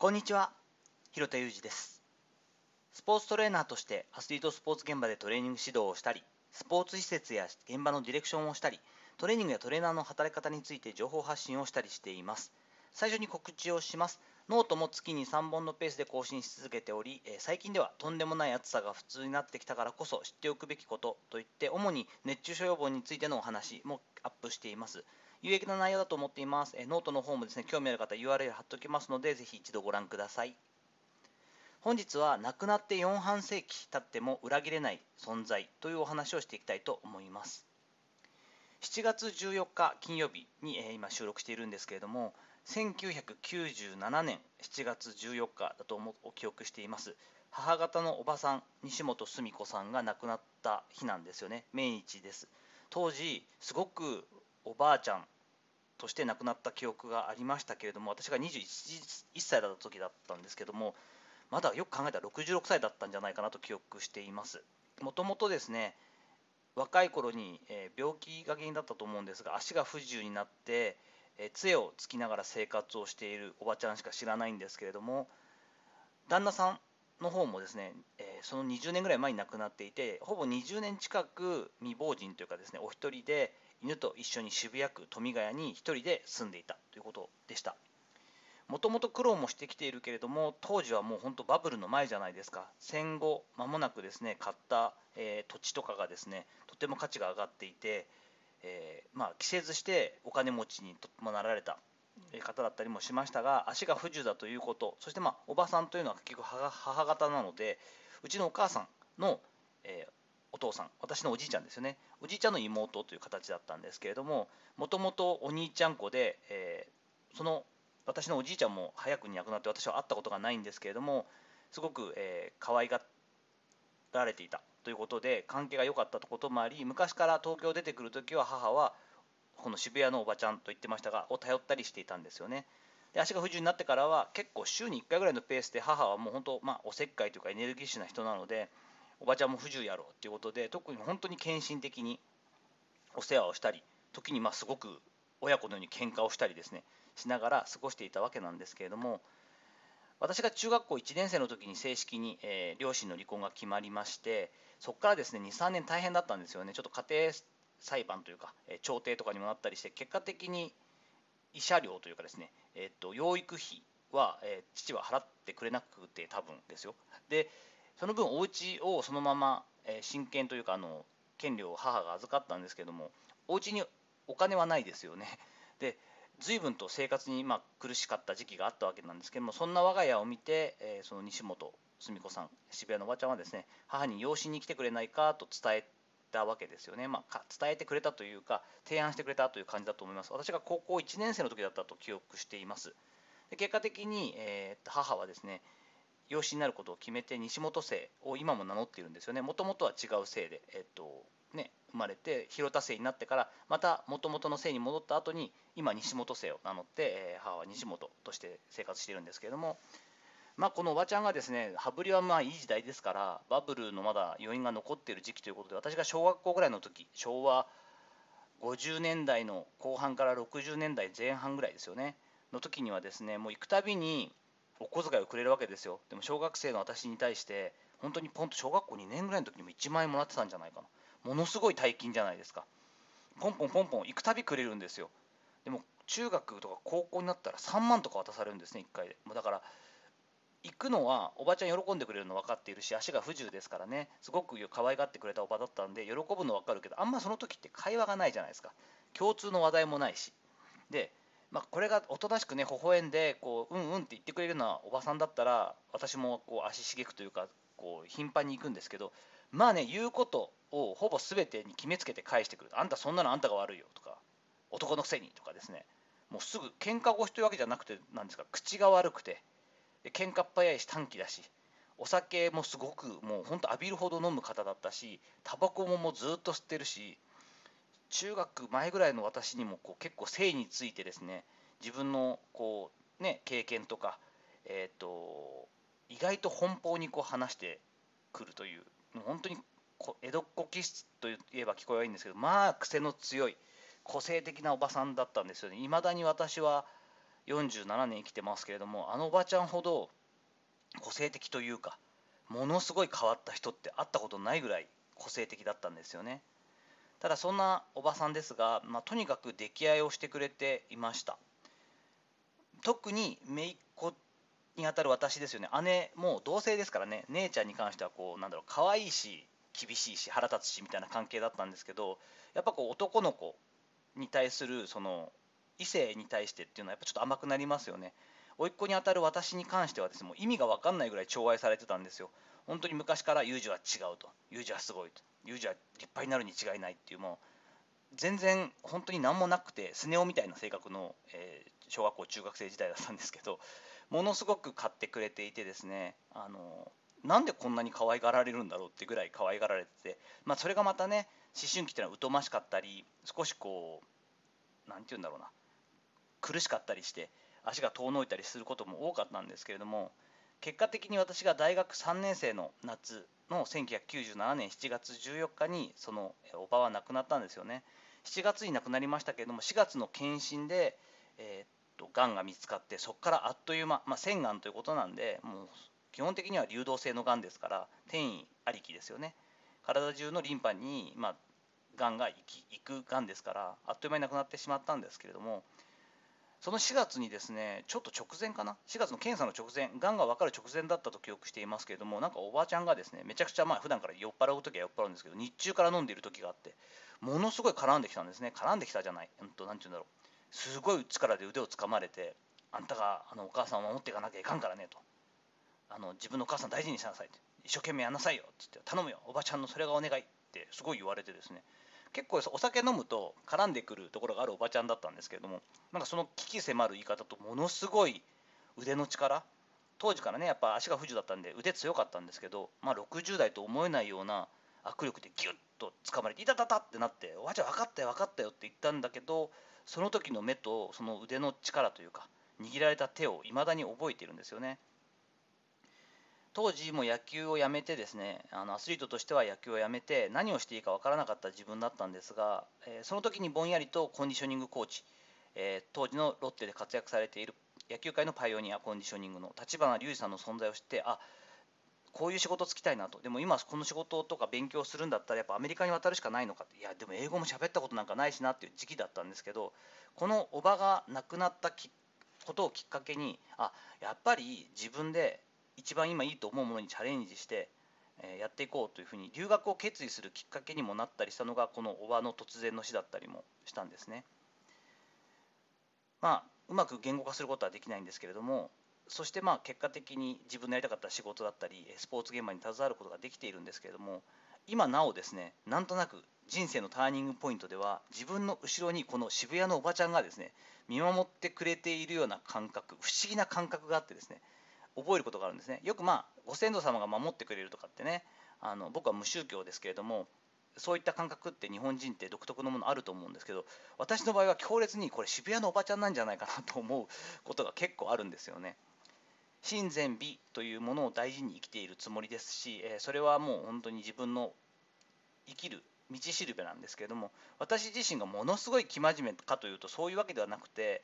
こんにちは。広田裕二です。スポーツトレーナーとしてアスリートスポーツ現場でトレーニング指導をしたりスポーツ施設や現場のディレクションをしたりトレーニングやトレーナーの働き方について情報発信をしたりしています。最初に告知をします。ノートも月に3本のペースで更新し続けており、え最近ではとんでもない暑さが普通になってきたからこそ知っておくべきことといって主に熱中症予防についてのお話もアップしています。有益な内容だと思っています。えノートの方もですね、興味ある方 URL 貼っておきますので、ぜひ一度ご覧ください。本日は亡くなって4半世紀経っても裏切れない存在というお話をしていきたいと思います。7月14日金曜日に、え今収録しているんですけれども、1997年7月14日だと思お記憶しています。母方のおばさん、西本澄子さんが亡くなった日なんですよね。命日です。当時、すごくおばあちゃんとして亡くなった記憶がありましたけれども私が21歳だった時だったんですけどもまだよく考えたら66歳だったんじゃないかなと記憶しています。もともとですね若い頃に、病気が原因だったと思うんですが足が不自由になって、杖をつきながら生活をしているおばちゃんしか知らないんですけれども旦那さんの方もですね、えその20年ぐらい前に亡くなっていてほぼ20年近く未亡人というかですねお一人で犬と一緒に渋谷区富ヶ谷に1人で住んでいたということでした。もともと苦労もしてきているけれども当時はもう本当バブルの前じゃないですか。戦後間もなくですね買った、えー、土地とかがですねとても価値が上がっていて、えー、まあ、季節してお金持ちにもなられた方だったりもしましたが足が不自由だということそしてまあおばさんというのは結局母方なのでうちのお母さんの、えー、お父さん私のおじいちゃんですよねおじいちゃんの妹という形だったんですけれどももともとお兄ちゃん子で、えー、その私のおじいちゃんも早くに亡くなって私は会ったことがないんですけれどもすごく、えー、可愛がられていたということで関係が良かったこともあり昔から東京出てくる時は母はこの渋谷のおばちゃんと言ってましたがを頼ったりしていたんですよね。で足が不自由になってからは結構週に1回ぐらいのペースで母はもう本当、まあ、おせっかいというかエネルギッシュな人なのでおばちゃんも不自由やろうっていうことで特に本当に献身的にお世話をしたり時にまあすごく親子のように喧嘩をしたりですねしながら過ごしていたわけなんですけれども私が中学校1年生の時に正式に、えー、両親の離婚が決まりましてそこからですね23年大変だったんですよね。ちょっと家庭裁判というか、えー、調停とかにもなったりして結果的に慰謝料というかですね、えーと、養育費は、えー、父は払ってくれなくて多分ですよ。でその分お家をそのまま、えー、親権というかあの権利を母が預かったんですけどもお家にお金はないですよね。で随分と生活にま苦しかった時期があったわけなんですけどもそんな我が家を見て、え、その西本澄子さん渋谷のおばちゃんはですね母に養子に来てくれないかと伝えたわけですよね、まあ、伝えてくれたというか提案してくれたという感じだと思います。私が高校1年生の時だったと記憶しています。で結果的に、えー、母はですね養子になることを決めて西本姓を今も名乗っているんですよね。もともとは違う姓で、えっとね、生まれて広田姓になってからまたもともとの姓に戻った後に今西本姓を名乗って、えー、母は西本として生活しているんですけれども、まあ、このおばちゃんがですね羽振りはまあいい時代ですからバブルのまだ余韻が残っている時期ということで私が小学校ぐらいの時昭和50年代の後半から60年代前半ぐらいですよね。の時にはですねもう行くたびにお小遣いをくれるわけですよ。でも小学生の私に対して本当にポンと小学校2年ぐらいの時にも1万円もらってたんじゃないかな。ものすごい大金じゃないですか。ポンポンポンポン行くたびくれるんですよ。でも中学とか高校になったら3万とか渡されるんですね1回で。もうだから行くのはおばちゃん喜んでくれるの分かっているし足が不自由ですからね。すごく可愛がってくれたおばだったんで喜ぶの分かるけどあんまその時って会話がないじゃないですか。共通の話題もないし。でまあ、これがおとなしくね微笑んでこううんうんって言ってくれるようなおばさんだったら私もこう足しげくというかこう頻繁に行くんですけどまあね言うことをほぼ全てに決めつけて返してくるあんたそんなのあんたが悪いよとか男のくせにとかですね。もうすぐ喧嘩腰というわけじゃなくてなんですか口が悪くてで喧嘩っ早いし短気だしお酒もすごくもうほんと浴びるほど飲む方だったしタバコももうずっと吸ってるし中学前ぐらいの私にもこう結構性についてですね自分のこう、ね、経験とか、えーと、意外と奔放にこう話してくるという本当に江戸っ子気質といえば聞こえはいいんですけどまあ癖の強い個性的なおばさんだったんですよね。未だに私は47年生きてますけれどもあのおばちゃんほど個性的というかものすごい変わった人って会ったことないぐらい個性的だったんですよねただそんなおばさんですが、まあ、とにかく溺愛をしてくれていました。特に姪っ子にあたる私ですよね。姉も同性ですからね。姉ちゃんに関してはこうなんだろう可愛いし厳しいし腹立つしみたいな関係だったんですけどやっぱこう男の子に対するその異性に対してっていうのはやっぱちょっと甘くなりますよね。甥っ子にあたる私に関してはですねもう意味が分かんないぐらい寵愛されてたんですよ。本当に昔からユージは違うと。ユージはすごいと。ユージは立派になるに違いないっていうもう全然本当に何もなくてスネ夫みたいな性格の、えー、小学校中学生時代だったんですけど ものすごく買ってくれていてですねあのなんでこんなに可愛がられるんだろうってぐらい可愛がられてて、まあ、それがまたね思春期っていうのは疎ましかったり少しこう何て言うんだろうな苦しかったりして足が遠のいたりすることも多かったんですけれども結果的に私が大学3年生の夏の1997年7月14日にそのおばは亡くなったんですよね。7月に亡くなりましたけれども4月の検診で、えー、っとがんが見つかってそこからあっという間、まあ、腺がんということなんでもう基本的には流動性のがんですから転移ありきですよね。体中のリンパに、まあ、がんが行くがんですからあっという間に亡くなってしまったんですけれどもその4月にですねちょっと直前かな？4月の検査の直前がんが分かる直前だったと記憶していますけれどもなんかおばあちゃんがですねめちゃくちゃまあ普段から酔っ払う時は酔っ払うんですけど日中から飲んでいる時があってものすごい絡んできたんですね。絡んできたじゃない、うんと、なんて言うんだろう。すごい力で腕をつかまれてあんたがあのお母さんを守っていかなきゃいかんからねと。あの自分のお母さん大事にしなさいって。一生懸命やんなさいよっつって頼むよ。おばちゃんのそれがお願いってすごい言われてですね。結構お酒飲むと絡んでくるところがあるおばちゃんだったんですけれどもなんかその危機迫る言い方とものすごい腕の力当時からねやっぱ足が不自由だったんで腕強かったんですけど、まあ、60代と思えないような握力でギュッと掴まれて「いたたた!」ってなって「おばあちゃん分かったよ分かったよ」って言ったんだけどその時の目とその腕の力というか握られた手をいまだに覚えているんですよね。当時も野球をやめてですねあのアスリートとしては野球をやめて何をしていいか分からなかった自分だったんですが、えー、その時にぼんやりとコンディショニングコーチ、えー、当時のロッテで活躍されている野球界のパイオニアコンディショニングの立花隆二さんの存在を知ってあこういう仕事つきたいなと。でも今この仕事とか勉強するんだったらやっぱアメリカに渡るしかないのかって。いやでも英語も喋ったことなんかないしなっていう時期だったんですけどこのおばが亡くなったことをきっかけにあやっぱり自分で一番今いいと思うものにチャレンジしてえやっていこうというふうに留学を決意するきっかけにもなったりしたのがこのおばの突然の死だったりもしたんですね。まあうまく言語化することはできないんですけれどもそしてまあ結果的に自分のやりたかった仕事だったりスポーツ現場に携わることができているんですけれども今なおですねなんとなく人生のターニングポイントでは自分の後ろにこの渋谷のおばちゃんがですね見守ってくれているような感覚不思議な感覚があってですね覚えることがあるんですねよくまあご先祖様が守ってくれるとかってねあの僕は無宗教ですけれどもそういった感覚って日本人って独特のものあると思うんですけど私の場合は強烈にこれ渋谷のおばちゃんなんじゃないかなと思うことが結構あるんですよね。親善美というものを大事に生きているつもりですしそれはもう本当に自分の生きる道しるべなんですけれども私自身がものすごい生真面目かというとそういうわけではなくて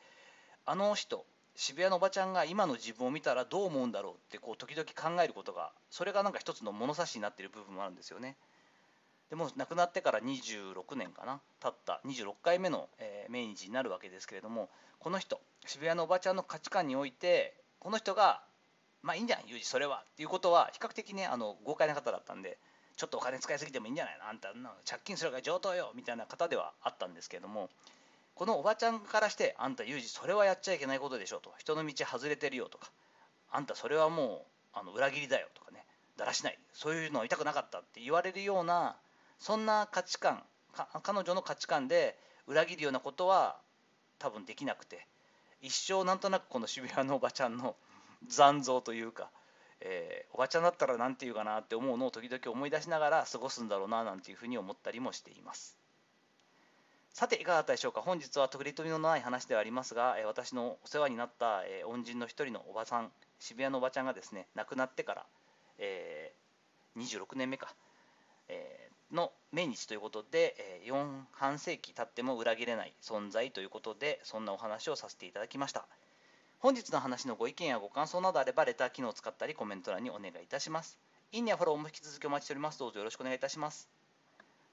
あの人渋谷のおばちゃんが今の自分を見たらどう思うんだろうってこう時々考えることがそれがなんか一つの物差しになってる部分もあるんですよね。でも亡くなってから26年かな経った26回目の、えー、命日になるわけですけれどもこの人渋谷のおばちゃんの価値観においてこの人がまあいいんじゃんユージそれはっていうことは比較的ねあの豪快な方だったんでちょっとお金使いすぎてもいいんじゃないのあんたの借金するから上等よみたいな方ではあったんですけれどもこのおばちゃんからしてあんたユージそれはやっちゃいけないことでしょと。人の道外れてるよとか。あんたそれはもうあの裏切りだよとかね。だらしない。そういうのを痛くなかったって言われるようなそんな価値観彼女の価値観で裏切るようなことは多分できなくて。一生なんとなくこの渋谷のおばちゃんの残像というか、えー、おばちゃんだったら何て言うかなって思うのを時々思い出しながら過ごすんだろうななんていうふうに思ったりもしています。さていかがだったでしょうか？本日は取り留めのない話ではありますが、え私のお世話になった、え恩人の一人のおばさん渋谷のおばちゃんがですね亡くなってから、えー、26年目か、えー、の命日ということで、え4半世紀経っても裏切れない存在ということでそんなお話をさせていただきました。本日の話のご意見やご感想などあればレター機能を使ったりコメント欄にお願いいたします。いいねやフォローも引き続きお待ちしております。どうぞよろしくお願いいたします。